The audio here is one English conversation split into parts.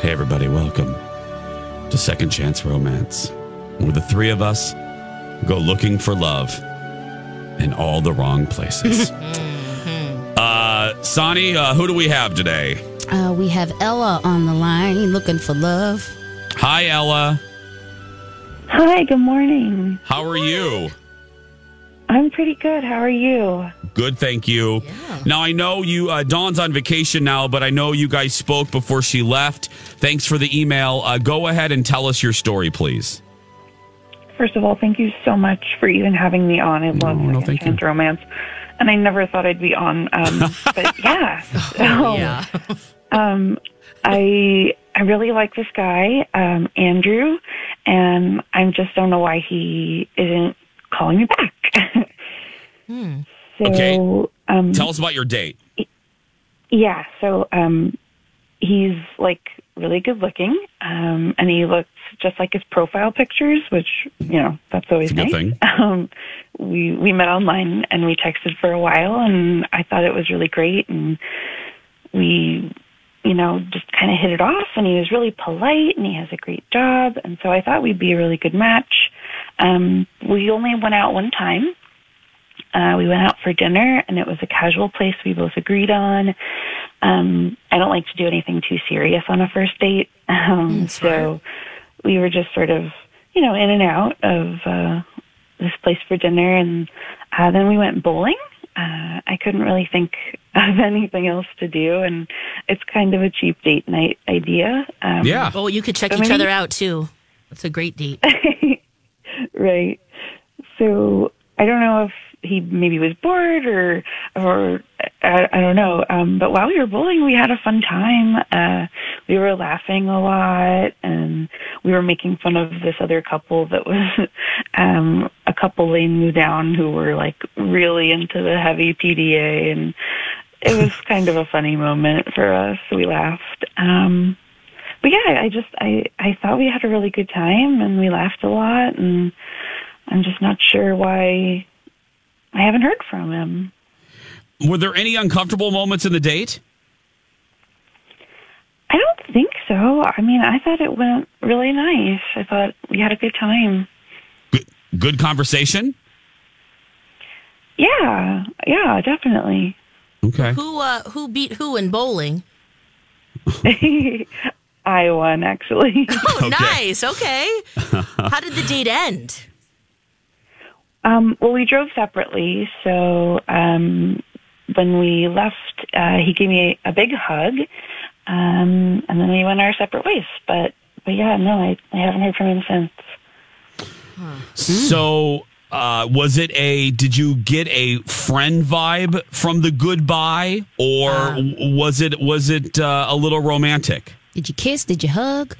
Hey, everybody, welcome to Second Chance Romance, where the three of us go looking for love in all the wrong places. uh, Sonny, uh, who do we have today? Uh, we have Ella on the line looking for love. Hi, Ella. Hi, good morning. How are you? I'm pretty good. How are you? Good, thank you. Now I know you. Uh, Dawn's on vacation now, but I know you guys spoke before she left. Thanks for the email. Uh, go ahead and tell us your story, please. First of all, thank you so much for even having me on. I love no, Second thank you. Romance, and I never thought I'd be on. Um, but yeah, so, yeah. um, I I really like this guy, um, Andrew, and I just don't know why he isn't calling me back. So, Okay. um, Tell us about your date. Yeah, so um he's like really good looking, um, and he looks just like his profile pictures, which you know that's always It's a good nice. thing. Um, we we met online and we texted for a while, and I thought it was really great, and we you know just kind of hit it off, and he was really polite, and he has a great job, and so I thought we'd be a really good match. Um, we only went out one time. Uh, we went out for dinner, and it was a casual place we both agreed on. Um, I don't like to do anything too serious on a first date, um, so we were just sort of, you know, in and out of uh, this place for dinner, and uh, then we went bowling. Uh, I couldn't really think of anything else to do, and it's kind of a cheap date night idea. Um, Yeah. Oh, you could check So each maybe- other out too. That's a great date. right. So I don't know if he maybe was bored or or I, I don't know. Um, but while we were bowling, we had a fun time. Uh, we were laughing a lot, and we were making fun of this other couple that was um, a couple lane moved down who were like really into the heavy PDA, and it was kind of a funny moment for us. We laughed. Um, but yeah, I just I I thought we had a really good time and we laughed a lot and I'm just not sure why I haven't heard from him. Were there any uncomfortable moments in the date? I don't think so. I mean, I thought it went really nice. I thought we had a good time. Good, good conversation. Yeah, yeah, definitely. Okay. who uh who beat who in bowling? I won actually. Oh, nice. Okay. How did the date end? Um, well, we drove separately, so um, when we left, uh, he gave me a, a big hug, um, and then we went our separate ways. But, but yeah, no, I, I haven't heard from him since. So, uh, was it a? Did you get a friend vibe from the goodbye, or w- was it was it uh, a little romantic? Did you kiss? Did you hug?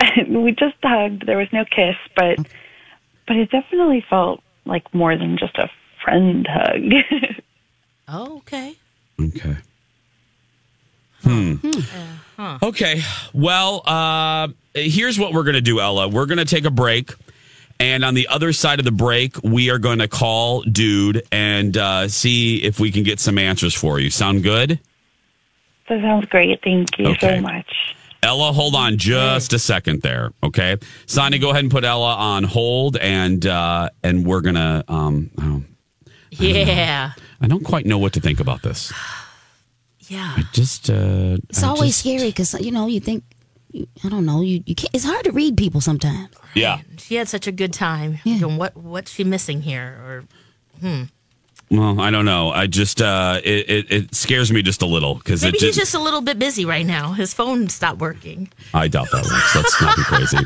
we just hugged. There was no kiss, but but it definitely felt like more than just a friend hug. Oh, okay. Okay. Hmm. Okay. Well, uh, here's what we're going to do, Ella. We're going to take a break. And on the other side of the break, we are going to call Dude and uh, see if we can get some answers for you. Sound good? That sounds great. Thank you Okay. so much. Ella, hold on just a second there. Okay. Sonny, go ahead and put Ella on hold and uh, and we're gonna um oh, Yeah. I don't quite know what to think about this. Yeah. I just uh It's I always just- scary because you know you think I don't know. You you can't. It's hard to read people sometimes. Yeah. She had such a good time. You know, what what's she missing here? Or Well, I don't know. I just uh, it, it it scares me just a little because maybe he's just, a little bit busy right now. His phone stopped working. I doubt that works. Let's not be crazy.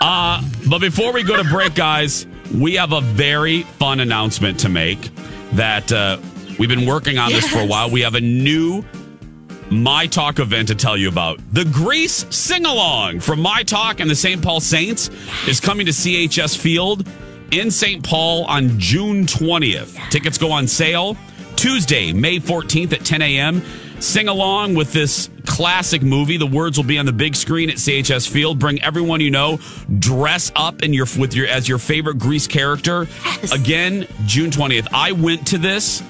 Uh, but before we go to break, guys, we have a very fun announcement to make that uh, we've been working on this for a while. We have a new My Talk event to tell you about. The Grease Sing Along from My Talk and the St. Paul Saints is coming to CHS Field in St. Paul on June 20th. Tickets go on sale Tuesday, May 14th at 10 a.m. Sing along with this classic movie. The words will be on the big screen at CHS Field. Bring everyone you know. Dress up in your with your as your favorite Grease character. Yes. Again, June 20th. I went to this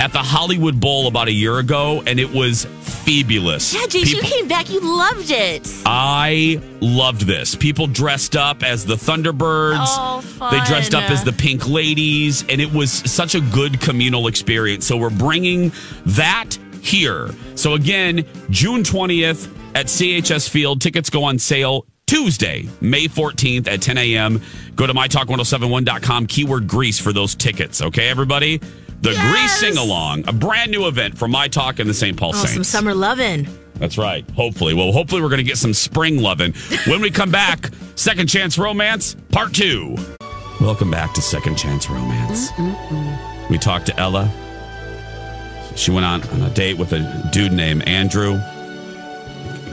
at the Hollywood Bowl about a year ago, and it was fabulous. Yeah, Jace, you came back. You loved it. I loved this. People dressed up as the Thunderbirds. Oh, fun. They dressed up as the Pink Ladies, and it was such a good communal experience. So we're bringing that here. So again, June 20th at CHS Field. Tickets go on sale Tuesday, May 14th at 10 a.m. Go to mytalk1071.com, keyword grease for those tickets. Okay, everybody? The Yes! Grease Sing Along, a brand new event from My Talk and the St. Paul Oh, Saints. some summer lovin'. That's right. Hopefully. Well, hopefully, we're going to get some spring loving. When we come back, Second Chance Romance, Part Two. Welcome back to Second Chance Romance. We talked to Ella. She went on, on a date with a dude named Andrew.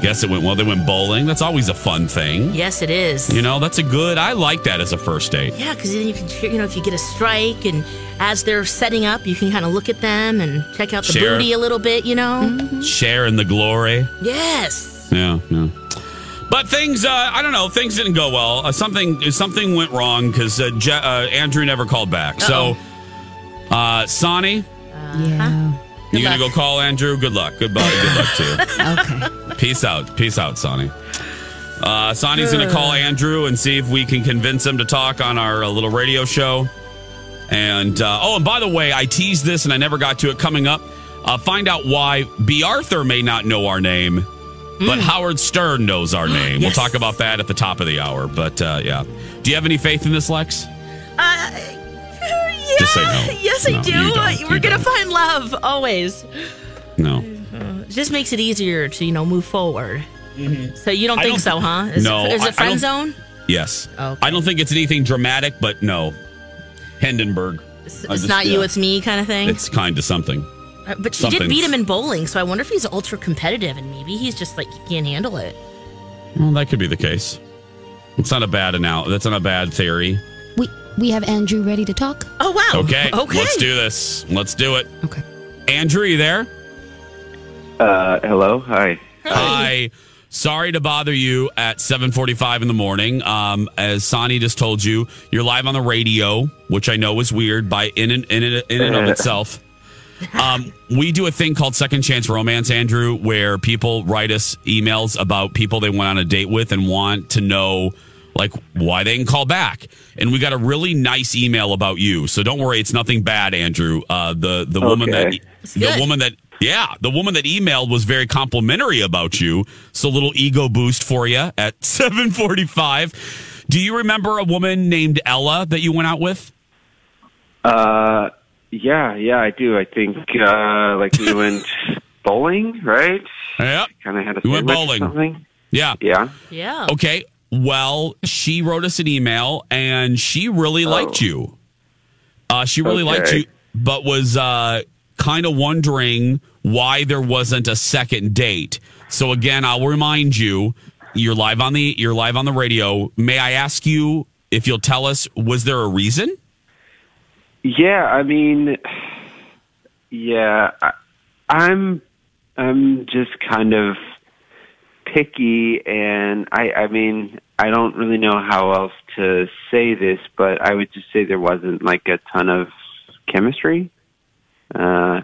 Guess it went well. They went bowling. That's always a fun thing. Yes, it is. You know, that's a good, I like that as a first date. Yeah, because then you can, you know, if you get a strike and as they're setting up, you can kind of look at them and check out the Share. booty a little bit, you know? Share in the glory. Yes. Yeah, yeah. But things, uh, I don't know, things didn't go well. Uh, something, something went wrong because uh, Je- uh, Andrew never called back. So, uh, Sonny, Yeah. you gonna go call Andrew? Good luck. Goodbye. Good luck too. Okay. Peace out. Peace out, Sonny. Uh, Sonny's gonna call Andrew and see if we can convince him to talk on our uh, little radio show. And uh, oh, and by the way, I teased this and I never got to it. Coming up, uh, find out why B. Arthur may not know our name, but Howard Stern knows our name. We'll talk about that at the top of the hour. But uh, yeah, do you have any faith in this, Lex? Uh, yeah. Just say no. Yes, I No, do. you don't. We're You going don't. to find love always. No. It just makes it easier to, you know, move forward. So you don't I think don't- so, huh? Is No, It, is I- I it friend don't- zone? Yes. Okay. I don't think it's anything dramatic, but no. Hindenburg. It's, it's just- not you, it's me kind of thing. It's kind of something. Uh, but she did beat him in bowling, so I wonder if he's ultra competitive and maybe he's just like, he can't handle it. Well, that could be the case. It's not a bad now. That's not a bad theory. We we have Andrew ready to talk. Oh, wow. Okay. Okay. Let's do this. Let's do it. Okay. Andrew, you there? Uh, hello. Hi. Hi. Sorry to bother you at 7:45 in the morning. Um, as Sonny just told you, you're live on the radio, which I know is weird by in and in, and- in and of itself. Um, we do a thing called Second Chance Romance, Andrew, where people write us emails about people they went on a date with and want to know like why they can call back. And we got a really nice email about you. So don't worry, it's nothing bad, Andrew. Uh, the the woman that the woman that yeah, the woman that emailed was very complimentary about you. So a little ego boost for you at 745. Do you remember a woman named Ella that you went out with? Uh, yeah, yeah, I do. I think uh, like we went bowling, right? Yeah. Kind of had a We went sandwich or bowling. something. Yeah. Yeah. Yeah. Okay. Well, she wrote us an email and she really liked you. Uh, she really liked you, but was uh, kind of wondering why there wasn't a second date. So again, I'll remind you, you're live on the you're live on the radio. May I ask you if you'll tell us was there a reason? Yeah, I mean, yeah, I, I'm, I'm just kind of picky, and I, I mean, I don't really know how else to say this, but I would just say there wasn't like a ton of chemistry. Uh,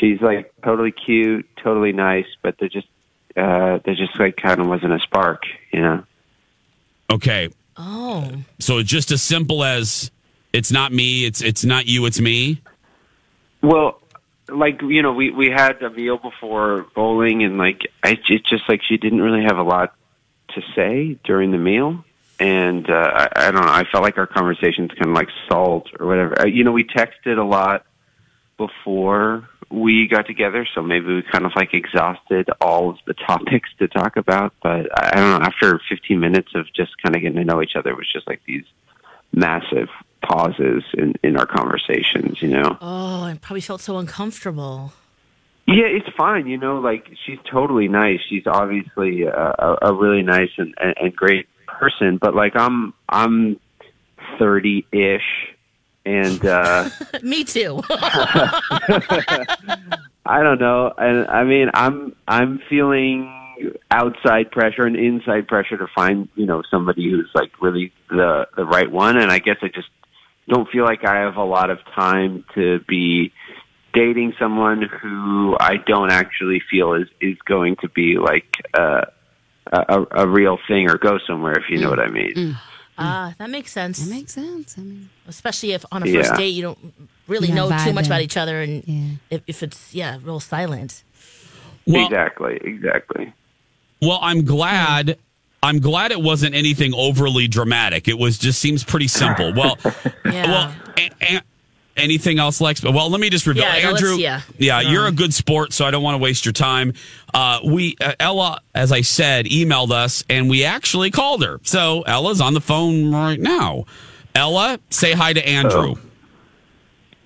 She's like totally cute, totally nice, but there just, uh, there just like kind of wasn't a spark, you know. Okay. Oh. So it's just as simple as it's not me, it's it's not you, it's me. Well, like you know, we we had a meal before bowling, and like I it's just like she didn't really have a lot to say during the meal, and uh, I, I don't know. I felt like our conversations kind of like stalled or whatever. Uh, you know, we texted a lot before we got together, so maybe we kind of like exhausted all of the topics to talk about. But I don't know. After 15 minutes of just kind of getting to know each other, it was just like these massive pauses in in our conversations. You know. Oh, I probably felt so uncomfortable. Yeah, it's fine. You know, like she's totally nice. She's obviously a, a, really nice and, and, and great person. But like, I'm I'm thirty ish, and uh Me too. I don't know. And I mean, I'm I'm feeling outside pressure and inside pressure to find you know somebody who's like really the the right one. And I guess I just don't feel like I have a lot of time to be dating someone who I don't actually feel is is going to be like uh, a a real thing or go somewhere. If you know what I mean. Ah, that makes sense. That makes sense. I mean, Especially if on a first Yeah. date you don't really You're know not too much vibing. about each other, and Yeah. if, if it's yeah, real silent. Well, exactly. Exactly. well, I'm glad. I'm glad it wasn't anything overly dramatic. It was just seems pretty simple. Well, Yeah. well, a, a, anything else, Lex? Well, let me just reveal, Yeah, Andrew. yeah. yeah, you're a good sport, so I don't want to waste your time. Uh, we uh, Ella, as I said, emailed us, and we actually called her. So Ella's on the phone right now. Ella, say hi to Andrew.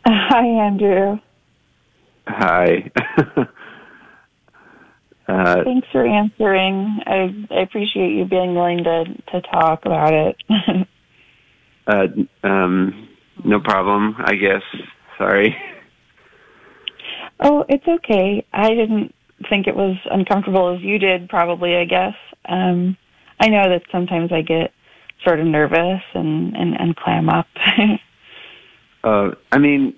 Hi, Andrew. Hi. uh, Thanks for answering. I, I appreciate you being willing to, to talk about it. uh, um, no problem. I guess. Sorry. oh, it's okay. I didn't think it was uncomfortable as you did, probably, I guess. Um, I know that sometimes I get sort of nervous and, and, and clam up. Uh, I mean,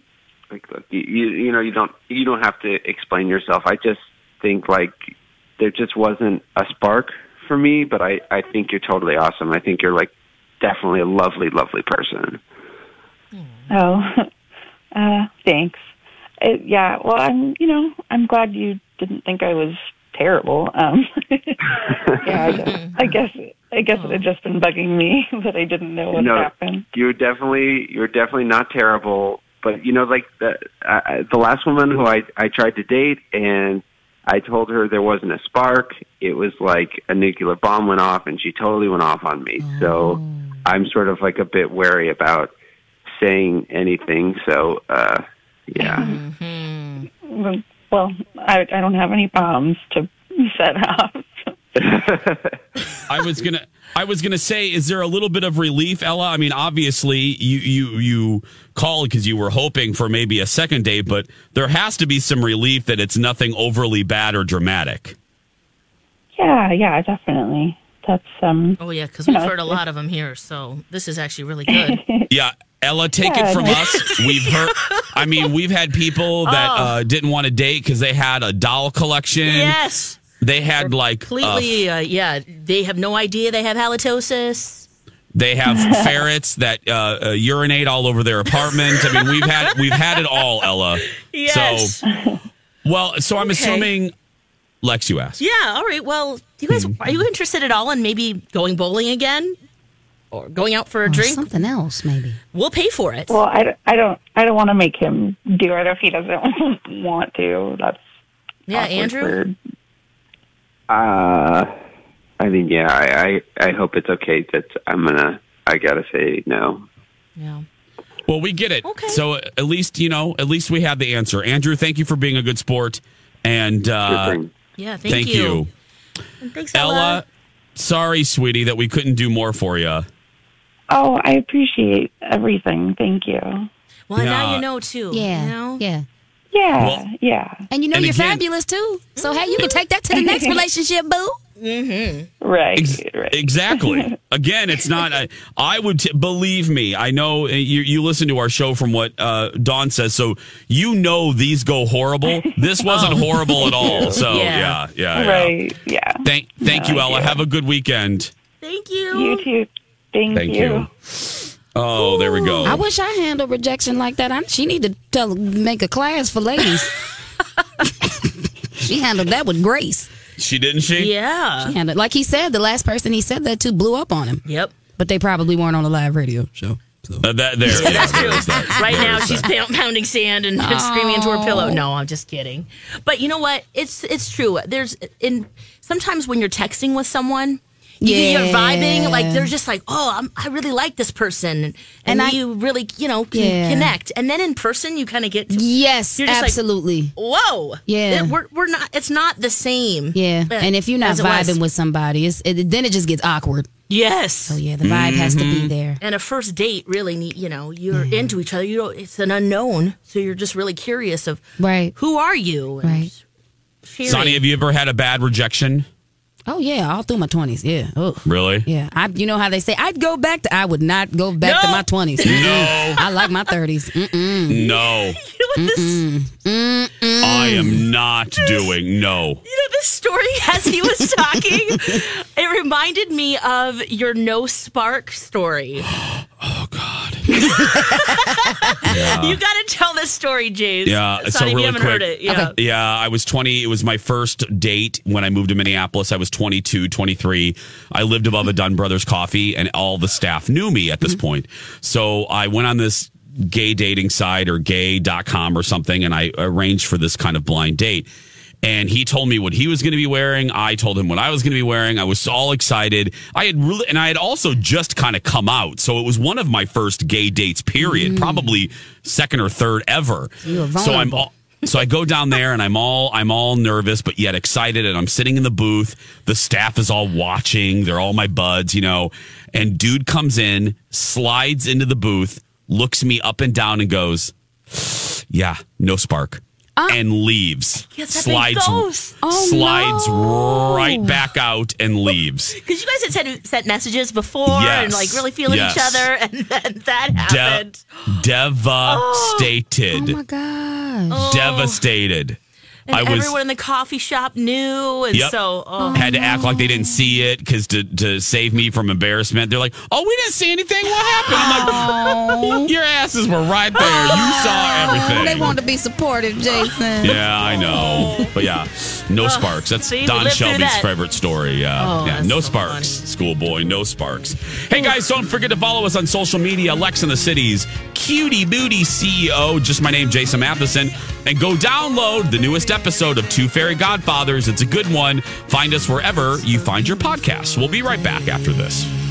like, look, you, you you know, you don't you don't have to explain yourself. I just think like there just wasn't a spark for me, but I I think you're totally awesome. I think you're like definitely a lovely, lovely person. Oh, uh, thanks. Uh, yeah, well, I'm, you know, I'm glad you didn't think I was terrible. Um, yeah, I guess, I guess, I guess it had just been bugging me that I didn't know what no, happened. you're definitely you're definitely not terrible. But you know, like the uh, the last woman who I I tried to date, and I told her there wasn't a spark. It was like a nuclear bomb went off, and she totally went off on me. So I'm sort of like a bit wary about saying anything. So uh yeah. Well, I, I don't have any bombs to set off. I was gonna I was gonna say, is there a little bit of relief, Ella? I mean, obviously you you you called because you were hoping for maybe a second date, but there has to be some relief that it's nothing overly bad or dramatic. yeah, yeah, definitely. That's um. Oh yeah, because we've know, heard a lot of them here, so this is actually really good. Yeah. Ella, take Yeah, it from no. us. We've heard. I mean, we've had people that Oh. uh, didn't want to date because they had a doll collection. yes, They had like uh, completely. Uh, yeah, they have no idea they have halitosis. They have ferrets that uh, uh, urinate all over their apartment. I mean, we've had we've had it all, Ella. Yes. So, well, so I'm Okay. assuming Lex, you asked. Yeah. All right. Well, you guys, are you interested at all in maybe going bowling again, or going out for a or drink? something else, maybe. We'll pay for it. Well, I, I don't I don't want to make him do it if he doesn't want to. That's yeah, Andrew. for- Uh I mean yeah, I, I I hope it's okay that I'm gonna I gotta say no. Yeah. Well, we get it. Okay. So at least you know, at least we have the answer. Andrew, thank you for being a good sport, and uh. Yeah. Thank, thank you. And Thanks, Ella. Ella. Sorry, sweetie, that we couldn't do more for you. Oh, I appreciate everything. Thank you. Well, now you know too. Yeah. You know? Yeah. Yeah, Well- yeah. And you know And you're again- fabulous too. So hey, you can take that to the next relationship, boo. Right, Ex- right. Exactly. Again, it's not. I, I would t- believe me. I know uh, you. You listen to our show from what uh, Dawn says, so you know these go horrible. This wasn't horrible at all. So yeah, Yeah. yeah, yeah. Right, yeah. Thank, thank No you, Ella. idea. Have a good weekend. Thank you. You too. Thank, Thank you. Oh, there we go. I wish I handled rejection like that. I, she need to tell make a class for ladies. She handled that with grace. She didn't she? Yeah. She handled, like he said, the last person he said that to blew up on him. Yep. But they probably weren't on a live radio show. So. Uh, that, there, yeah, That's true. that. Right There now, she's that. pounding sand and, and screaming into her pillow. No, I'm just kidding. But you know what? It's it's true. There's in sometimes when you're texting with someone, you, you're vibing. Like they're just like, oh, I'm, I really like this person, and, And I- you really, you know, can Yeah. connect. And then in person, you kind of get. To, Yes, You're just like- absolutely. Whoa. Yeah. It- we're we're not. It's not the same. yeah. uh, And if you're not as it was. vibing with somebody, it's, it, then it just gets awkward. yes. So yeah, the vibe has to be there. And a first date really need, you know, you're into each other. You don't, it's an unknown, so you're just really curious of Right. who are you? And Right. sharing. Sonny, have you ever had a bad rejection? Oh yeah, all through my twenties. Yeah. Oh. Really? Yeah, I. You know how they say I'd go back to. I would not go back to my twenties. No. I like my thirties. No. What is this? I am not doing no. You know, this story, as he was talking, it reminded me of your no spark story. Oh, God. You got to tell this story, James. Yeah, Sonny, so really quick. heard it. Yeah. Yeah, I was 20. It was my first date when I moved to Minneapolis. I was 22, 23. I lived above a Dunn Brothers coffee, and all the staff knew me at this mm-hmm. point. So I went on this gay dating site or gay.com or something, and I arranged for this kind of blind date. And he told me what he was going to be wearing. I told him what I was going to be wearing. I was all excited. I had really, and I had also just kind of come out. So it was one of my first gay dates, period. Probably second or third ever. So I'm all, so I go down there and I'm all I'm all nervous but yet excited and I'm sitting in the booth. The staff is all watching. They're all my buds, you know. And dude comes in, slides into the booth, looks me up and down and goes, "Yeah, no spark." Ah. and leaves. Yes, that thing slides. Oh, slides no. right back out and leaves. Because you guys had sent, sent messages before Yes. and like really feeling Yes. each other, and then that happened. De- devastated. Oh. oh my gosh. Devastated. And I was everyone in the coffee shop knew, and Yep. so oh, had to act like they didn't see it because to, to save me from embarrassment, they're like, "Oh, we didn't see anything. What happened?" I'm like, "Your asses were right there. You saw everything." They want to be supportive, Jason. yeah, I know, but yeah, no sparks. That's see, Don Shelby's that. favorite story. Yeah, Oh, yeah, no so sparks. Schoolboy, no sparks. Hey guys, don't forget to follow us on social media. Lex in the Cities, Cutie Booty CEO, just my name, Jason Matheson, and go download the newest episode of Two Fairy Godfathers. It's a good one. Find us wherever you find your podcasts. We'll be right back after this.